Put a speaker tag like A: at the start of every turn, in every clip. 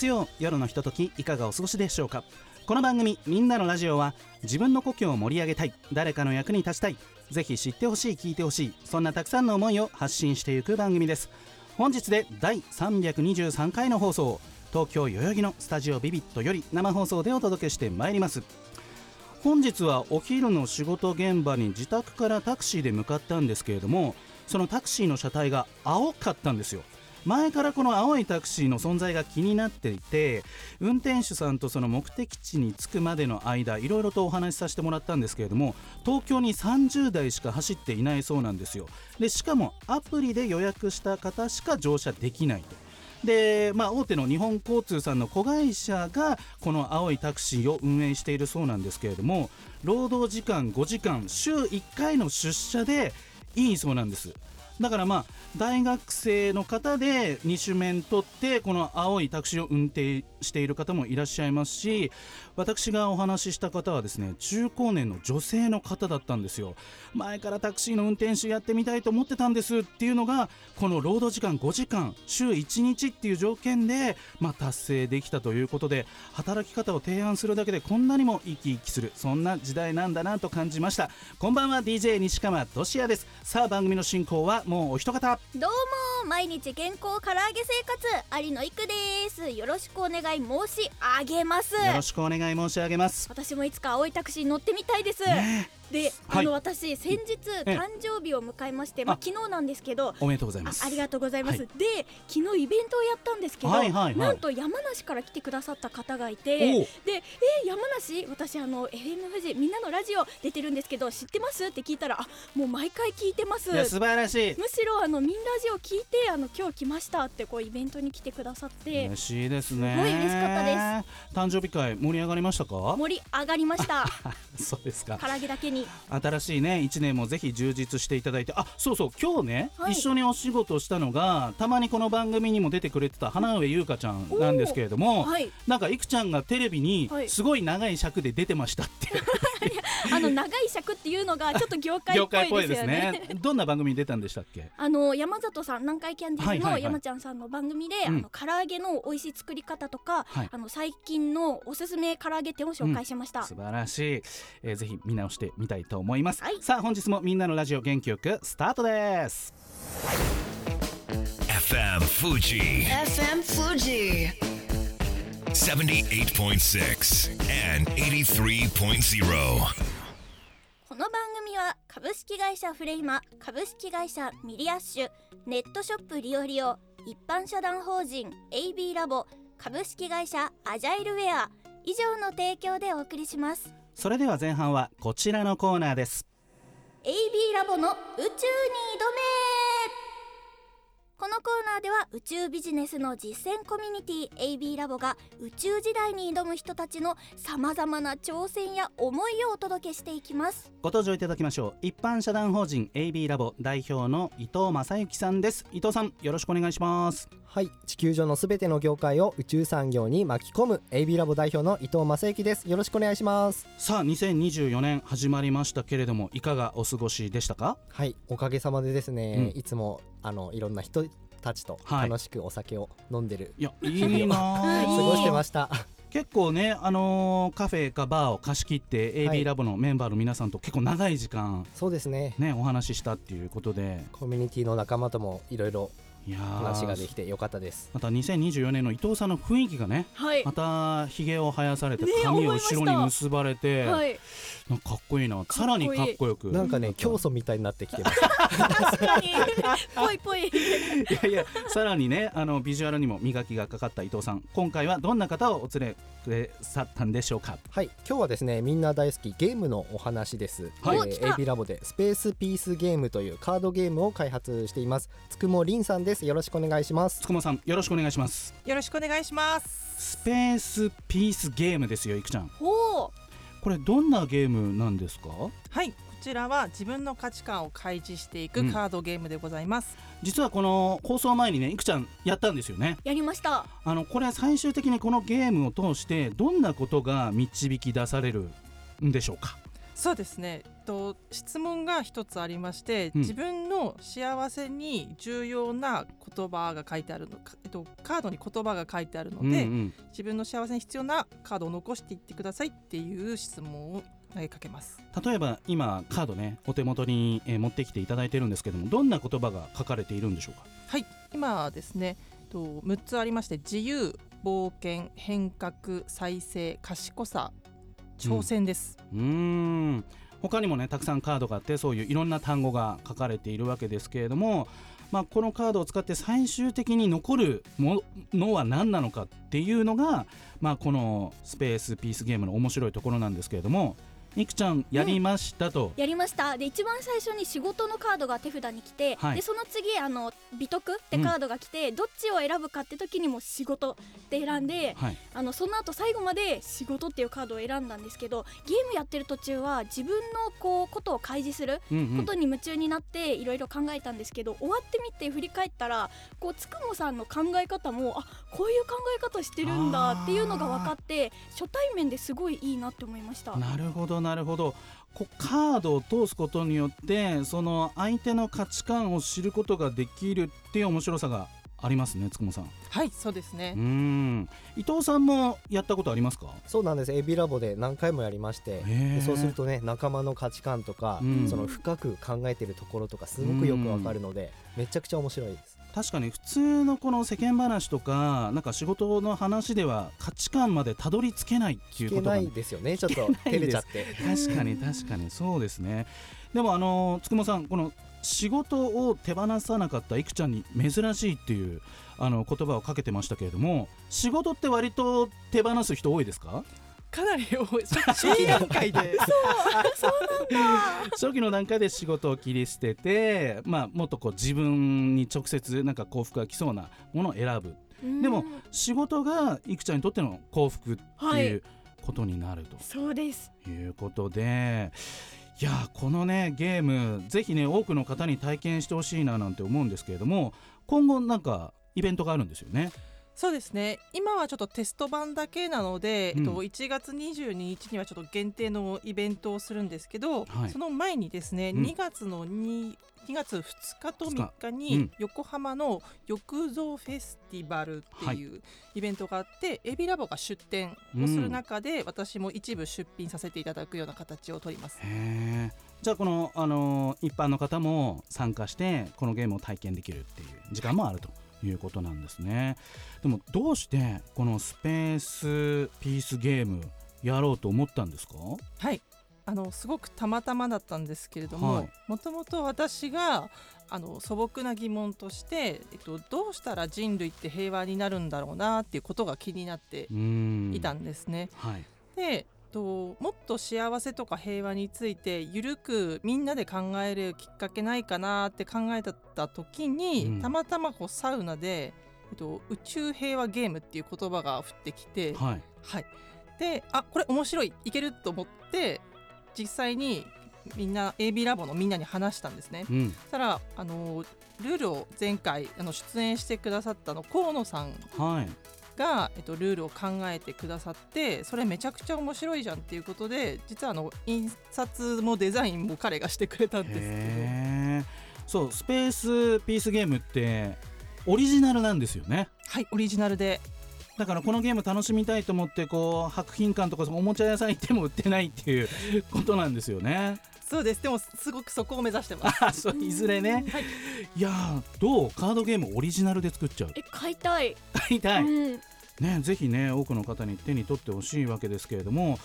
A: 月曜夜のひとときいかがお過ごしでしょうか？この番組「みんなのラジオは」自分の故郷を盛り上げたい誰かの役に立ちたいぜひ知ってほしい聞いてほしいそんなたくさんの思いを発信していく番組です。本日で第323回の放送東京代々木のスタジオビビットより生放送でお届けしてまいります。本日はお昼の仕事現場に自宅からタクシーで向かったんですけれどもそのタクシーの車体が青かったんですよ。前からこの青いタクシーの存在が気になっていて運転手さんとその目的地に着くまでの間いろいろとお話しさせてもらったんですけれども東京に30台しか走っていないそうなんですよ。でしかもアプリで予約した方しか乗車できないと。で、まあ、大手の日本交通さんの子会社がこの青いタクシーを運営しているそうなんですけれども労働時間5時間週1回の出社でいいそうなんです。だからまあ大学生の方で2種免取ってこの青いタクシーを運転している方もいらっしゃいますし私がお話しした方はですね中高年の女性の方だったんですよ。前からタクシーの運転手やってみたいと思ってたんですっていうのがこの労働時間5時間週1日っていう条件で、まあ、達成できたということで働き方を提案するだけでこんなにも生き生きする。そんな時代なんだなと感じました。こんばんは DJ 西川俊也です。さあ番組の進行はもうお一方。
B: どうも毎日健康唐揚げ生活有野育です。よろしくお願い申し上げます。
A: よろしくお願い申し上げます。
B: 私もいつか青いタクシーに乗ってみたいです、
A: ね
B: で、
A: はい。
B: あの私先日
A: ええ。
B: 誕生日を迎えまして、まあ
A: あ。
B: 昨日なんですけど
A: おめでとうござい
B: あ
A: ます。
B: ありがとうございます、
A: はい。
B: で昨日イベントをやったんですけど、
A: はいはいはい。
B: なんと山梨から来てくださった方がいてでえー山梨？私あの FM 富士みんなのラジオ出てるんですけど知ってます？って聞いたらあもう毎回聞いてます。
A: 素晴らしい。
B: むしろあのみんラジオ聞いてあの今日来ましたってこうイベントに来てくださって。
A: 嬉しいですね。
B: すごい嬉しかったです。
A: 誕生日会盛り上がりましたか？
B: 盛り上がりました。
A: そうですか。
B: 唐揚げだけに
A: 新しいね1年もぜひ充実していただいて。あそうそう今日ね、
B: はい。
A: 一緒にお仕事したのがたまにこの番組にも出てくれてた花上優香ちゃんなんですけれども、
B: はい。
A: なんかいくちゃんがテレビに
B: はい。
A: すごい長い尺で出てましたって、
B: あの長い尺っていうのがちょっと業界っ
A: 業
B: ぽい
A: です
B: よね。
A: ね。どんな番組に出たんでしたっけ？
B: あの山里さん南海キャンディーズの
A: はいはいはい。
B: 山ちゃんさんの番組で、
A: うん。
B: あの唐揚げの美味しい作り方とか、
A: はい。
B: あの最近のおすすめ唐揚げ店を紹介しました、
A: 素晴らしい、えーぜひ見直してみたいと思います、
B: はい
A: さあ本日もみんなのラジオ元気よくスタートです
C: FM Fuji
D: FM Fuji.
C: 78.6 and 83.0.
B: この番組は株式会社フレイマ株式会社ミリアッシュネットショップリオリオ一般社団法人 AB ラボ株式会社アジャイルウェア以上の提供でお送りします
A: それでは前半はこちらのコーナーです。
B: AB ラボの宇宙に挑めこのコーナーでは宇宙ビジネスの実践コミュニティ AB ラボが宇宙時代に挑む人たちのさまざまな挑戦や思いをお届けしていきます。
A: ご登場いただきましょう。一般社団法人 AB ラボ代表の伊藤正幸さんです。伊藤さんよろしくお願いします。
E: はい。地球上のすべての業界を宇宙産業に巻き込む AB ラボ代表の伊藤正幸です。よろしくお願いします。
A: さあ2024年始まりましたけれどもいかがお過ごしでしたか？
E: はい。おかげさまでですね、
A: うん。
E: いつもあのいろんな人たちと
A: はい。
E: 楽しくお酒を飲んでる
A: いやいいな
E: 過
A: あ
E: ごしてました。
A: 結構ねあのーカフェかバーを貸し切って
E: はい。
A: AB ラボのメンバーの皆さんと結構長い時間
E: そうですね。
A: ねお話ししたっていうことで。
E: コミュニティの仲間ともいろいろ話ができてよかったです。
A: また2024年の伊藤さんの雰囲気がね
B: はい。
A: またひげを生やされて
B: ね
A: 髪を後ろに結ばれて、
B: はい。
A: なんかかっこいいな。さらにかっこよく。
E: なんかね教祖みたいになってきてます。
B: 確かに。ぽいぽい。
A: いやいやさらにねあのビジュアルにも磨きがかかった伊藤さん。今回はどんな方をお連れくれさったんでしょうか？
E: はい。今日はですねみんな大好きゲームのお話です、
A: はい。
B: お来た。
E: AB ラボでスペースピースゲームというカードゲームを開発しています。つくもりんさんですよろしくお願いします。
A: つくもさんよろしくお願いします。
F: よろしくお願いします。
A: スペースピースゲームですよいくちゃん。
B: ほう。
A: これどんなゲームなんですか？
F: はい、こちらは自分の価値観を開示していく
A: うん。
F: カードゲームでございます。
A: 実はこの放送前にねいくちゃんやったんですよね。
B: やりました。
A: あのこれ最終的にこのゲームを通してどんなことが導き出されるんでしょうか？
F: そうですね。と質問が一つありまして、
A: うん
F: 自分の幸せに重要な言葉が書いてあるのか、えっとカードに言葉が書いてあるので、
A: うんうん
F: 自分の幸せに必要なカードを残していってくださいっていう質問を投げかけます。
A: 例えば今カードねお手元に、えー持ってきていただいてるんですけどもどんな言葉が書かれているんでしょうか？
F: はい、今はですね、と6つありまして自由、冒険、変革、再生、賢さ、挑戦です。
A: うーん他にもねたくさんカードがあってそういういろんな単語が書かれているわけですけれども、まあ、このカードを使って最終的に残るものは何なのかっていうのが、まあ、このスペースピースゲームの面白いところなんですけれどもいくちゃんやりましたと、
B: やりました。で一番最初に仕事のカードが手札に来て、
A: はい。
B: でその次あの美徳ってカードが来て、どっちを選ぶかって時にも仕事って選んで
A: はい、
B: あのその後最後まで仕事っていうカードを選んだんですけどゲームやってる途中は自分のこうことを開示する
A: うんうん。
B: ことに夢中になっていろいろ考えたんですけど、終わってみて振り返ったらこうつくもさんの考え方もあこういう考え方してるんだっていうのが分かって初対面ですごいいいなって思いました。
A: なるほどなるほど。こうカードを通すことによってその相手の価値観を知ることができるっていう面白さがありますねつくもさん。
F: はい、そうですね。
A: う。ん。伊藤さんもやったことありますか？
E: そうなんです。AB ラボで何回もやりましてそうするとね仲間の価値観とか、
A: うん。
E: その深く考えてるところとかすごくよくわかるので、めちゃくちゃ面白いです
A: 確かに普通のこの世間話とかなんか仕事の話では価値観までたどり着けないっていうことが
E: ないですよねちょっと照れちゃって。
A: 確かに確かにそうですね。でもあのつくもさんこの仕事を手放さなかったいくちゃんに珍しいっていうあの言葉をかけてましたけれども仕事って割と手放す人多いですか？
F: かなり多い。初期段階で。
A: 初期の段階で仕事を切り捨てて、まあ、もっとこう自分に直接なんか幸福が来そうなものを選ぶ。
B: うん。
A: でも仕事がいくちゃんにとっての幸福って
B: はい。いう
A: ことになると。
B: そうです。
A: いうことで、い、やこのねゲームぜひね多くの方に体験してほしいななんて思うんですけれども今後なんかイベントがあるんですよね。
F: そうですね。今はちょっとテスト版だけなので、
A: うん。
F: えっと、1月22日にはちょっと限定のイベントをするんですけど、
A: はい。
F: その前にですね、
A: うん。
F: 2月の 2, 2月2日と3日
A: う
F: に
A: ん
F: 横浜の浴造フェスティバルっていうイベントがあって、エビラボが出展をする中で、私も一部出品させていただくような形をとります。
A: じゃあこの、あのー一般の方も参加してこのゲームを体験できるっていう時間もあるということなんですね。でもどうしてこのスペースピースゲームやろうと思ったんですか？
F: はい。あのすごくたまたまだったんですけれども、
A: はい。
F: もともと私があの素朴な疑問として、えっと、どうしたら人類って平和になるんだろうなっていうことが気になっていたんですね。
A: はい。
F: で、と、もっと幸せとか平和についてゆるくみんなで考えるきっかけないかなって考えた時に、
A: うん。
F: たまたまこうサウナで、えっと、宇宙平和ゲームっていう言葉が降ってきて、
A: はい。
F: はい、であこれ面白いいけると思って実際にみんな AB ラボのみんなに話したんですね。
A: うん。
F: そしたらあのルールを前回あの出演してくださったの河野さん
A: はい
F: が、えっと、ルールを考えてくださってそれめちゃくちゃ面白いじゃんっていうことで実はあの印刷もデザインも彼がしてくれたんですけど。
A: そうスペースピースゲームってオリジナルなんですよね。
F: はいオリジナルで。
A: だからこのゲーム楽しみたいと思ってこう博品館とかおもちゃ屋さん行っても売ってないっていう ことなんですよね。
F: そうです。でもすごくそこを目指してます。
A: あ そういずれね、
F: はい。
A: い、やーどう？カードゲームオリジナルで作っちゃう？
B: え買いたい、
A: 買いたい、
B: うん、
A: ねぜひね多くの方に手に取ってほしいわけですけれども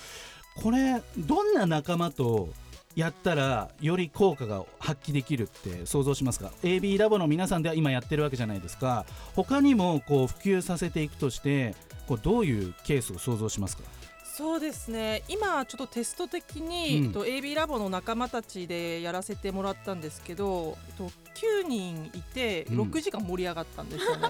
A: これどんな仲間とやったらより効果が発揮できるって想像しますか？AB ラボの皆さんでは今やってるわけじゃないですか。他にもこう普及させていくとしてこうどういうケースを想像しますか？
F: そうですね。今ちょっとテスト的に、
A: うん。
F: と AB ラボの仲間たちでやらせてもらったんですけど、と、9人いて
A: うん。
F: 6時間盛り上がったんですよね。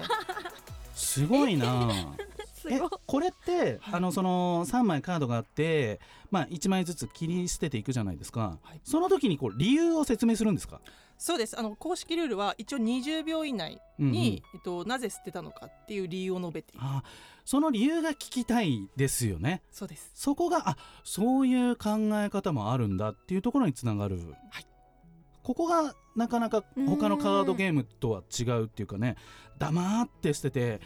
A: すごいな。え
B: すごい。
A: これって、
F: はい。
A: あのその3枚カードがあって、まあ、1枚ずつ切り捨てていくじゃないですか、
F: はい。
A: その時にこう理由を説明するんですか、
F: そうです。あの公式ルールは一応20秒以内
A: うんうん。
F: に、えっと、なぜ捨てたのかっていう理由を述べていく。
A: あその理由が聞きたいですよね。
F: そうです。
A: そこがあそういう考え方もあるんだっていうところにつながる、
F: はい。
A: ここがなかなか他のカードゲームとは違うっていうかね黙って捨てて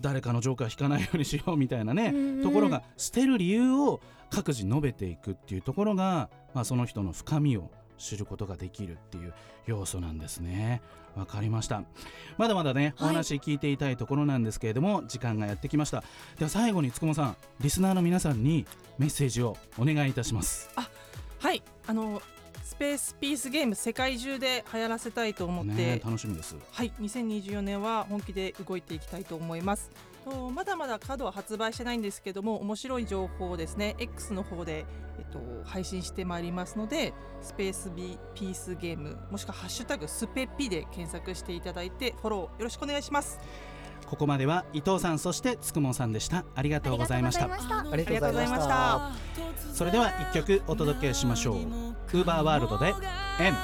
A: 誰かのジョーカー引かないようにしようみたいなね
B: うんうん
A: ところが捨てる理由を各自述べていくっていうところが、まあ、その人の深みを知ることができるっていう要素なんですね。わかりました。まだまだねお
B: はい。
A: 話聞いていたいところなんですけれども、時間がやってきました。では最後につくもさんリスナーの皆さんにメッセージをお願いいたします。
F: はい。あのスペースピースゲーム世界中で流行らせたいと思って、
A: ね楽しみです
F: はい、2024年は本気で動いていきたいと思います。とまだまだカードは発売してないんですけども面白い情報をですね X の方で、えっと、配信してまいりますのでスペースビピースゲームもしくは「ハッシュタグスペピ」で検索していただいてフォローよろしくお願いします。
A: ここまでは伊藤さんそしてつくもさんでした。ありがとうございました。
B: ありがとうございま
E: ありがとうございました。
A: それでは一曲お届けしましょう。ウーバーワールドで「円」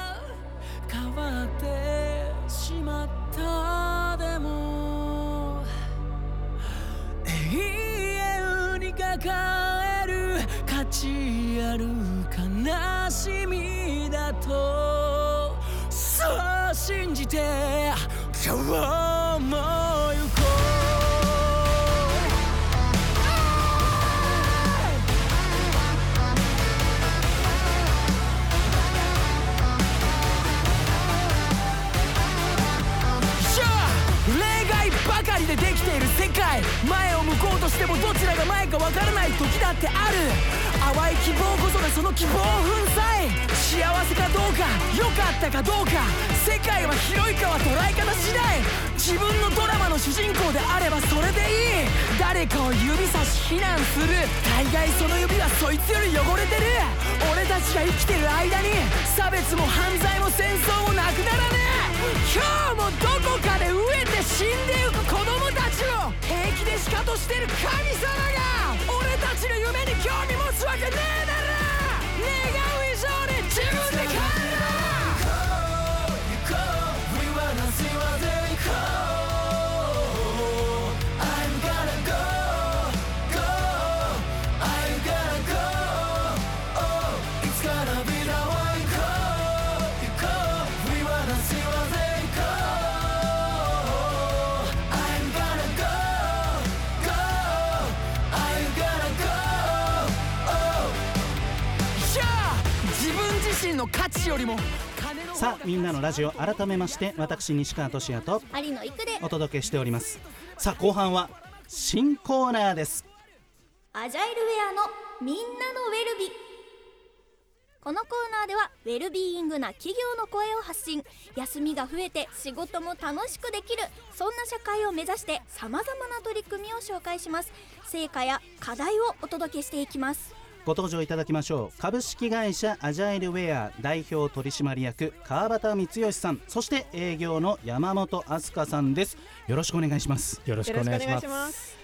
G: 変わってしまったでも永遠に抱える価値ある悲しみだとそう信じて今日もしてもどちらが前かわからない時だってある。淡い希望こそがその希望を粉砕。幸せかどうか良かったかどうか。世界は広いかは捉え方次第。自分のドラマの主人公であればそれでいい。誰かを指さし非難する。大概その指はそいつより汚れてる。俺たちが生きてる間に差別も犯罪も戦争もなくならねえ。今日もどこかで飢えて死んでゆく子供たちを平気でシカトしてる神様が俺たちの夢に興味持つわけねえだろ。願う以上に自分で考えの価値よりも。
A: さあみんなのラジオ改めまして私西川俊也と
B: 有野育で。
A: お届けしております。さあ後半は新コーナーです。
B: アジャイルウェアのみんなのウェルビ。このコーナーではウェルビーイングな企業の声を発信。休みが増えて仕事も楽しくできる。そんな社会を目指してさまざまな取り組みを紹介します。成果や課題をお届けしていきます
A: ご登場いただきましょう。株式会社アジャイルウェア代表取締役川端光義さん。そして営業の山本飛鳥さんです。よろしくお願いします。
E: よろしくお願いします。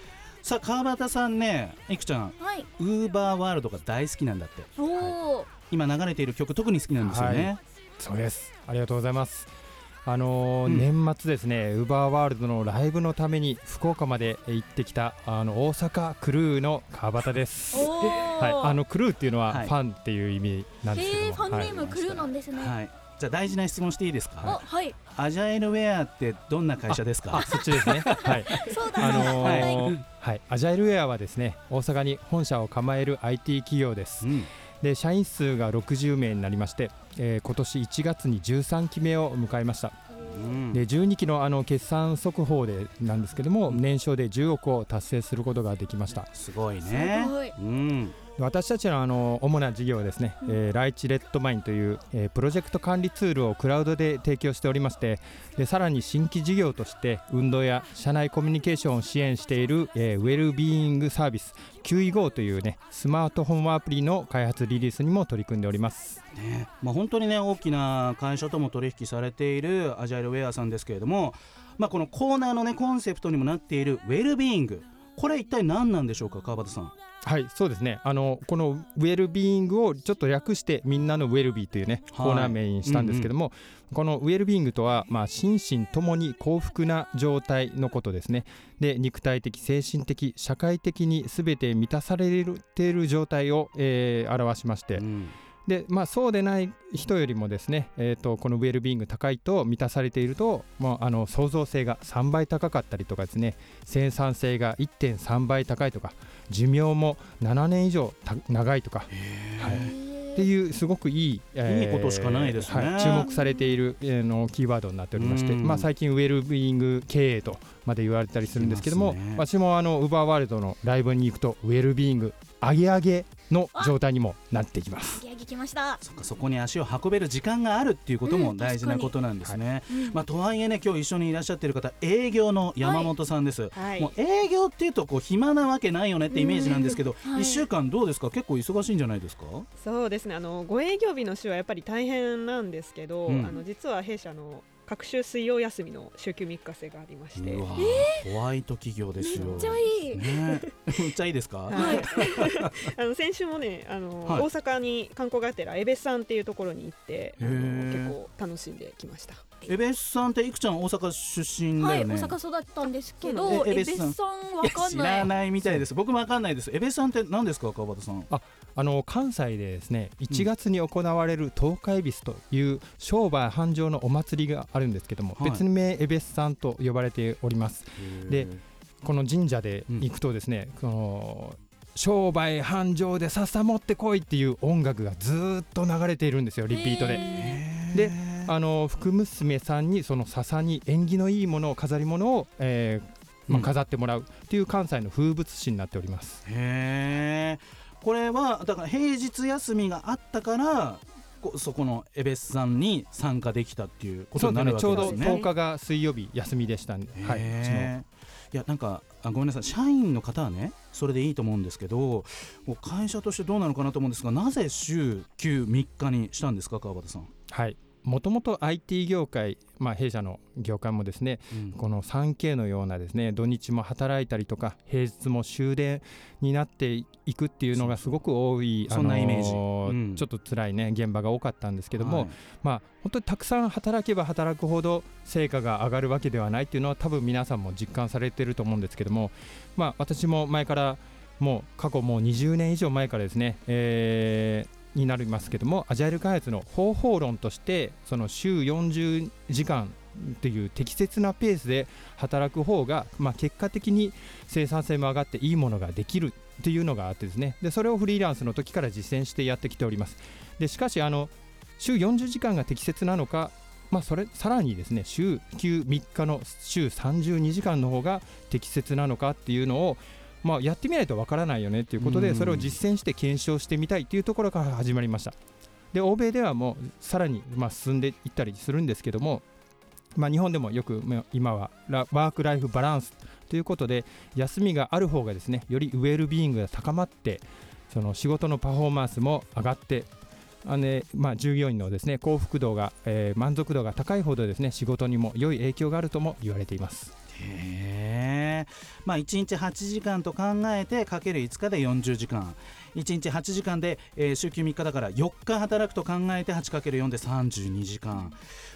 A: さあ川端さんねいくちゃん
B: はい。
A: ウーバーワールドが大好きなんだって。
B: おお、
A: 今流れている曲特に好きなんですよね、
E: そうです。ありがとうございますあのー
A: うん。
E: 年末ですねウーバーワールドのライブのために福岡まで行ってきたあの大阪クルーの川端です。はい、あのクルーっていうのは
A: はい。
E: ファンっていう意味なんですけども、
B: へえファンネー
E: はい
B: ムクルーなんですね、
A: はい。じゃあ大事な質問していいです
B: お
A: か
B: はい。
A: アジャイルウェアってどんな会社ですか？
E: あそっちですね。はい。
B: そうだ。
E: あの
B: そうだはい。
E: ーはい、アジャイルウェアはですね大阪に本社を構える IT 企業です。
A: うん
E: で社員数が60名になりまして、えー今年1月に13期目を迎えました。
A: うん。
E: で12期のあの決算速報でなんですけども年商で10億を達成することができました。
A: すごいね。
B: すごい。
A: うん
H: 私たちのあの主な事業はですね、えーライチレッドマインという、えープロジェクト管理ツールをクラウドで提供しておりましてでさらに新規事業として運動や社内コミュニケーションを支援している、えーウェルビーイングサービス QE5 というねスマートフォンアプリの開発リリースにも取り組んでおります。
A: ねまあ、本当にね大きな会社とも取引されているアジャイルウェアさんですけれども、まあ、このコーナーのねコンセプトにもなっているウェルビーイングこれ一体何なんでしょうか川端さん
H: はいそうですね。あのこのウェルビーイングをちょっと略してみんなのウェルビーというね
A: はい。
H: コーナー名にしたんですけども、このウェルビーイングとは、まあ、心身ともに幸福な状態のことですね。で肉体的精神的社会的に全て満たされている状態を、えー表しまして、
A: うん
H: でまあ、そうでない人よりもですね、えー、とこのウェルビーイング高いと満たされていると、まあ、あの創造性が3倍高かったりとかですね生産性が1.3倍高いとか寿命も7年以上た長いとか、はい、っていうすごくいい、
A: いいことしかないですね。
H: はい注目されている、えーのキーワードになっておりまして、
A: うん。
H: まあ、最近ウェルビーイング経営とまで言われたりするんですけども、
A: ね。
H: 私もあのウーバーワールドのライブに行くとウェルビーイング上げ上げの状態にもなっていきます。
B: ギャギ来ました。
A: そっかそこに足を運べる時間があるっていうことも
B: うん
A: 大事なことなんですね、
B: うん
A: まあ、とはいえね今日一緒にいらっしゃってる方営業の山本さんです、
I: はい。
A: もう営業っていうとこう暇なわけないよねってイメージなんですけど、
B: うんはい。
A: 1週間どうですか？結構忙しいんじゃないですか？
I: そうですね。あのご営業日の週はやっぱり大変なんですけど、
A: うん。
I: あの実は弊社の各週水曜休みの週休3日制がありまして。
A: ホワイト企業ですよ。
B: めっちゃいい。
A: ね。めっちゃいいですか、
I: はい、あの先週もねあの、
A: はい。
I: 大阪に観光がてらエベスさんっていうところに行って結構楽しんできました。
A: エベスさんっていくちゃん大阪出身だ
B: はい大阪育ったんですけど
A: なんです
B: エベスさんわかん
A: 知
B: ない。
A: らないみたいです。僕もわかんないです。エベスさんって何ですか川端さん？
H: あの関西でですね1月に行われる東海ビスという商売繁盛のお祭りがあるんですけども、
A: はい。
H: 別名エベスさんと呼ばれております。でこの神社で行くとですね、この商売繁盛で笹持ってこいっていう音楽がずーっと流れているんですよリピートで。
B: へ
H: であの福娘さんにその笹に縁起のいいものを飾り物を、えーまあ、
A: うん。
H: 飾ってもらうっていう関西の風物詩になっております。
A: へえこれはだから平日休みがあったからこそこのエベスさんに参加できたっていうことになるわ
H: ですね。ちょうど
A: けですね。
H: 10日が水曜日休みでしたんで、はい、
A: いやなんかあごめんなさい。社員の方はねそれでいいと思うんですけどもう会社としてどうなのかなと思うんですがなぜ週休3日にしたんですか川端さん。
H: はいもともと IT 業界、まあ、弊社の業界もですねこの 3K のようなですね土日も働いたりとか平日も終電になっていくっていうのがすごく多い
A: そんなイメージ。うん。
H: ちょっと辛いね現場が多かったんですけども、
A: はい。
H: まあ本当にたくさん働けば働くほど成果が上がるわけではないっていうのは多分皆さんも実感されてると思うんですけども、まあ、私も前からもう過去もう20年以上前からですね、えーになりますけどもアジャイル開発の方法論としてその週40時間っていう適切なペースで働く方が、まあ、結果的に生産性も上がっていいものができるっていうのがあってですね。でそれをフリーランスの時から実践してやってきております。でしかしあの週40時間が適切なのかまあ、それさらにですね週休3日の週32時間の方が適切なのかっていうのを、まあ、やってみないとわからないよねっていうこと
A: うん。
H: でそれを実践して検証してみたいっていうところから始まりました。で欧米ではもうさらにまあ進んでいったりするんですけども、まあ、日本でもよくまあ今はラワーク・ライフ・バランスということで休みがある方がですねよりウェルビーイングが高まってその仕事のパフォーマンスも上がってあのねまあ、従業員のですね幸福度が、えー満足度が高いほどですね仕事にも良い影響があるとも言われています。
A: へえまあ1日8時間と考えてかける5日で40時間。1日8時間で、えー週休3日だから4日働くと考えて 8×4 で32時間。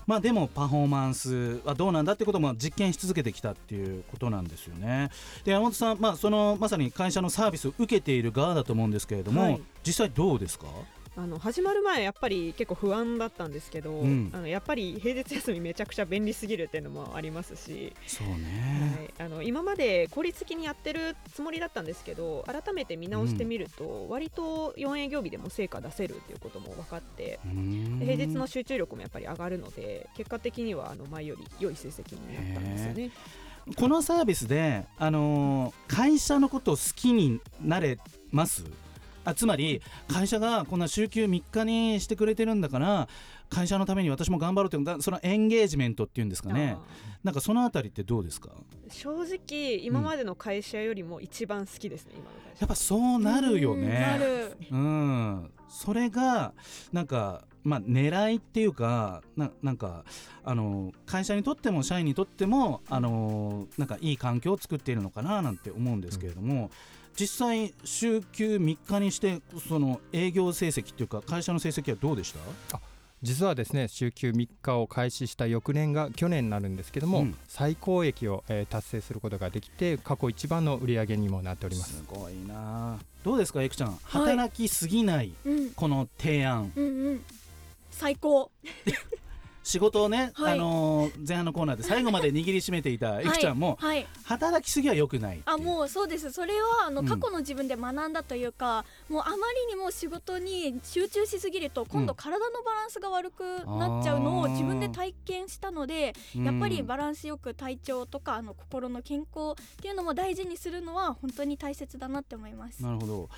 A: まあでもパフォーマンスはどうなんだってことも実験し続けてきたっていうことなんですよね。で山本さん、まあ、そのまさに会社のサービスを受けている側だと思うんですけれども、
I: はい。
A: 実際どうですか？
I: あの始まる前やっぱり結構不安だったんですけど、
A: うん。
I: あのやっぱり平日休みめちゃくちゃ便利すぎるっていうのもありますし、
A: そうね、
I: はい、あの今まで効率的にやってるつもりだったんですけど改めて見直してみると、割と4営業日でも成果出せるっていうことも分かって、平日の集中力もやっぱり上がるので結果的にはあの前より良い成績になったんですよね。
A: このサービスで、あのー会社のことを好きになれます？あつまり会社がこんな週休3日にしてくれてるんだから会社のために私も頑張ろうっていうだそのエンゲージメントっていうんですかね。なんかそのあたりってどうですか？
I: 正直今までの会社よりも一番好きですね、今の会社。
A: やっぱそうなるよ
B: な
A: ね
B: る。
A: うん。それがなんかまあ狙いっていうかななんかあの会社にとっても社員にとってもあのなんかいい環境を作っているのかななんて思うんですけれども、実際週休3日にしてその営業成績っていうか会社の成績はどうでした？
H: 実はですね週休3日を開始した翌年が去年になるんですけども、
A: うん。
H: 最高益を、えー達成することができて過去一番の売り上げにもなっております。
A: すごいな。どうですかエクちゃん。働きすぎない
B: うん。
A: この提案、
B: うんうん。最高
A: 仕事をね、
B: はい。
A: あのー前半のコーナーで最後まで握りしめていた エクちゃんも、
B: はい。
A: 働きすぎは良くない
B: あもうそうです。それはあの
A: うん。
B: 過去の自分で学んだというか、もうあまりにも仕事に集中しすぎると今度体のバランスが悪くなっちゃうのを自分で体験したので
A: うん。
B: やっぱりバランスよく体調とかあの心の健康っていうのも大事にするのは本当に大切だなって思います。
A: なるほど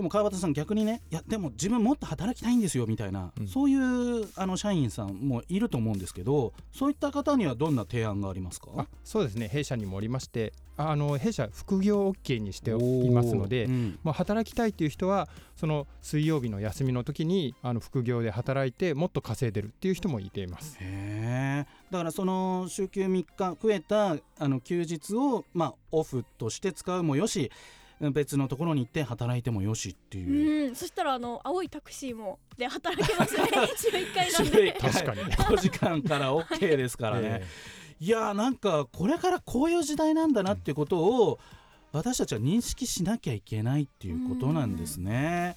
A: でも川端さん逆にねいやでも自分もっと働きたいんですよみたいな、
H: うん。
A: そういうあの社員さんもいると思うんですけどそういった方にはどんな提案がありますか？
H: あそうですね。弊社にもおりましてあの弊社副業 OK にしていますので
A: うん。
H: まあ、働きたいっていう人はその水曜日の休みの時にあの副業で働いてもっと稼いでるっていう人もいています。
A: へえだからその週休3日増えたあの休日を、まあ、オフとして使うもよし別のところに行って働いてもよしって
B: う
A: いう。
B: ん、そしたらあの青いタクシーもで働けますね。週1回なん
A: 週
B: で。
A: 一回
H: 確かに。
A: 5時間から OK ですからね。
H: え
A: い。やーなんかこれからこういう時代なんだなっていうことを私たちは認識しなきゃいけないっていうことなんですね。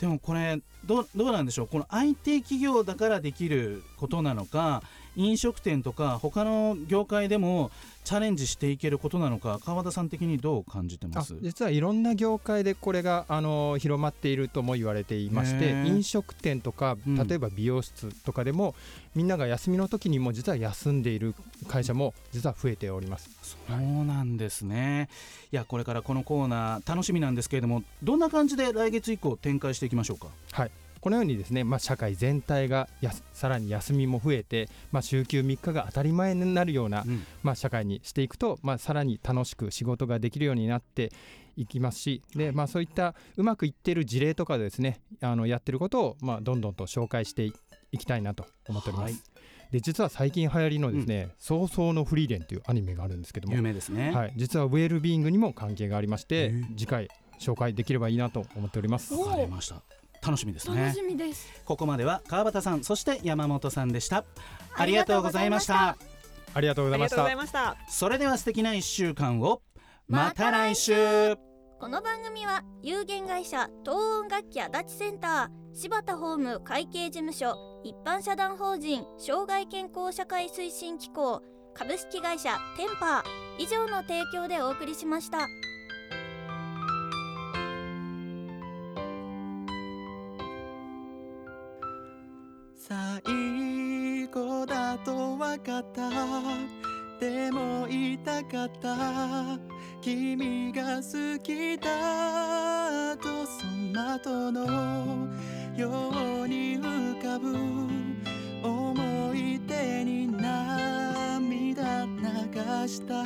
A: でもこれどうどうなんでしょう？この IT 企業だからできることなのか飲食店とか他の業界でもチャレンジしていけることなのか川田さん的にどう感じてま
H: あ
A: す
H: 実はいろんな業界でこれがあの広まっているとも言われていまし
A: へ
H: て
A: ー
H: 飲食店とか
A: うん。
H: 例えば美容室とかでも、みんなが休みの時にも実は休んでいる会社も実は増えております。
A: そうなんですね。いやこれからこのコーナー楽しみなんですけれどもどんな感じで来月以降展開していきましょうか？
H: はいこのようにですね、まあ、社会全体がやすさらに休みも増えて、まあ、週休3日が当たり前になるような、
A: うん。
H: まあ、社会にしていくと、まあ、さらに楽しく仕事ができるようになっていきますしで、まあ、そういったうまくいっている事例とかですねあのやってることを、まあ、どんどんと紹介していいきたいなと思っております。
A: はい。
H: で実は最近流行りのですね「早々のフリーレン」というアニメがあるんですけども。
A: 有、名ですね、
H: はい、実はウェルビーイングにも関係がありまして次回紹介できればいいなと思っております。
B: お
A: わかりました楽しみですね。
B: 楽しみです。
A: ここまでは川端さんそして山本さんでした。ありがとうございました。
H: ありがとうございました。
A: それでは素敵な一週間を。ま
B: ま
A: た来
B: た来
A: 週。
B: この番組は有限会社東音楽器足立センター柴田ホーム会計事務所一般社団法人障害健康社会推進機構株式会社テンパー以上の提供でお送りしました。
J: 最後だと分かった。でも痛かった。君が好きだとその後のように浮かぶ。思い出に涙流した。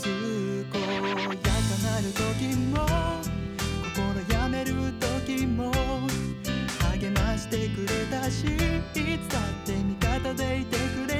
J: 健やかなる時も心やめる時も。してくれたしいつだって味方でいてくれ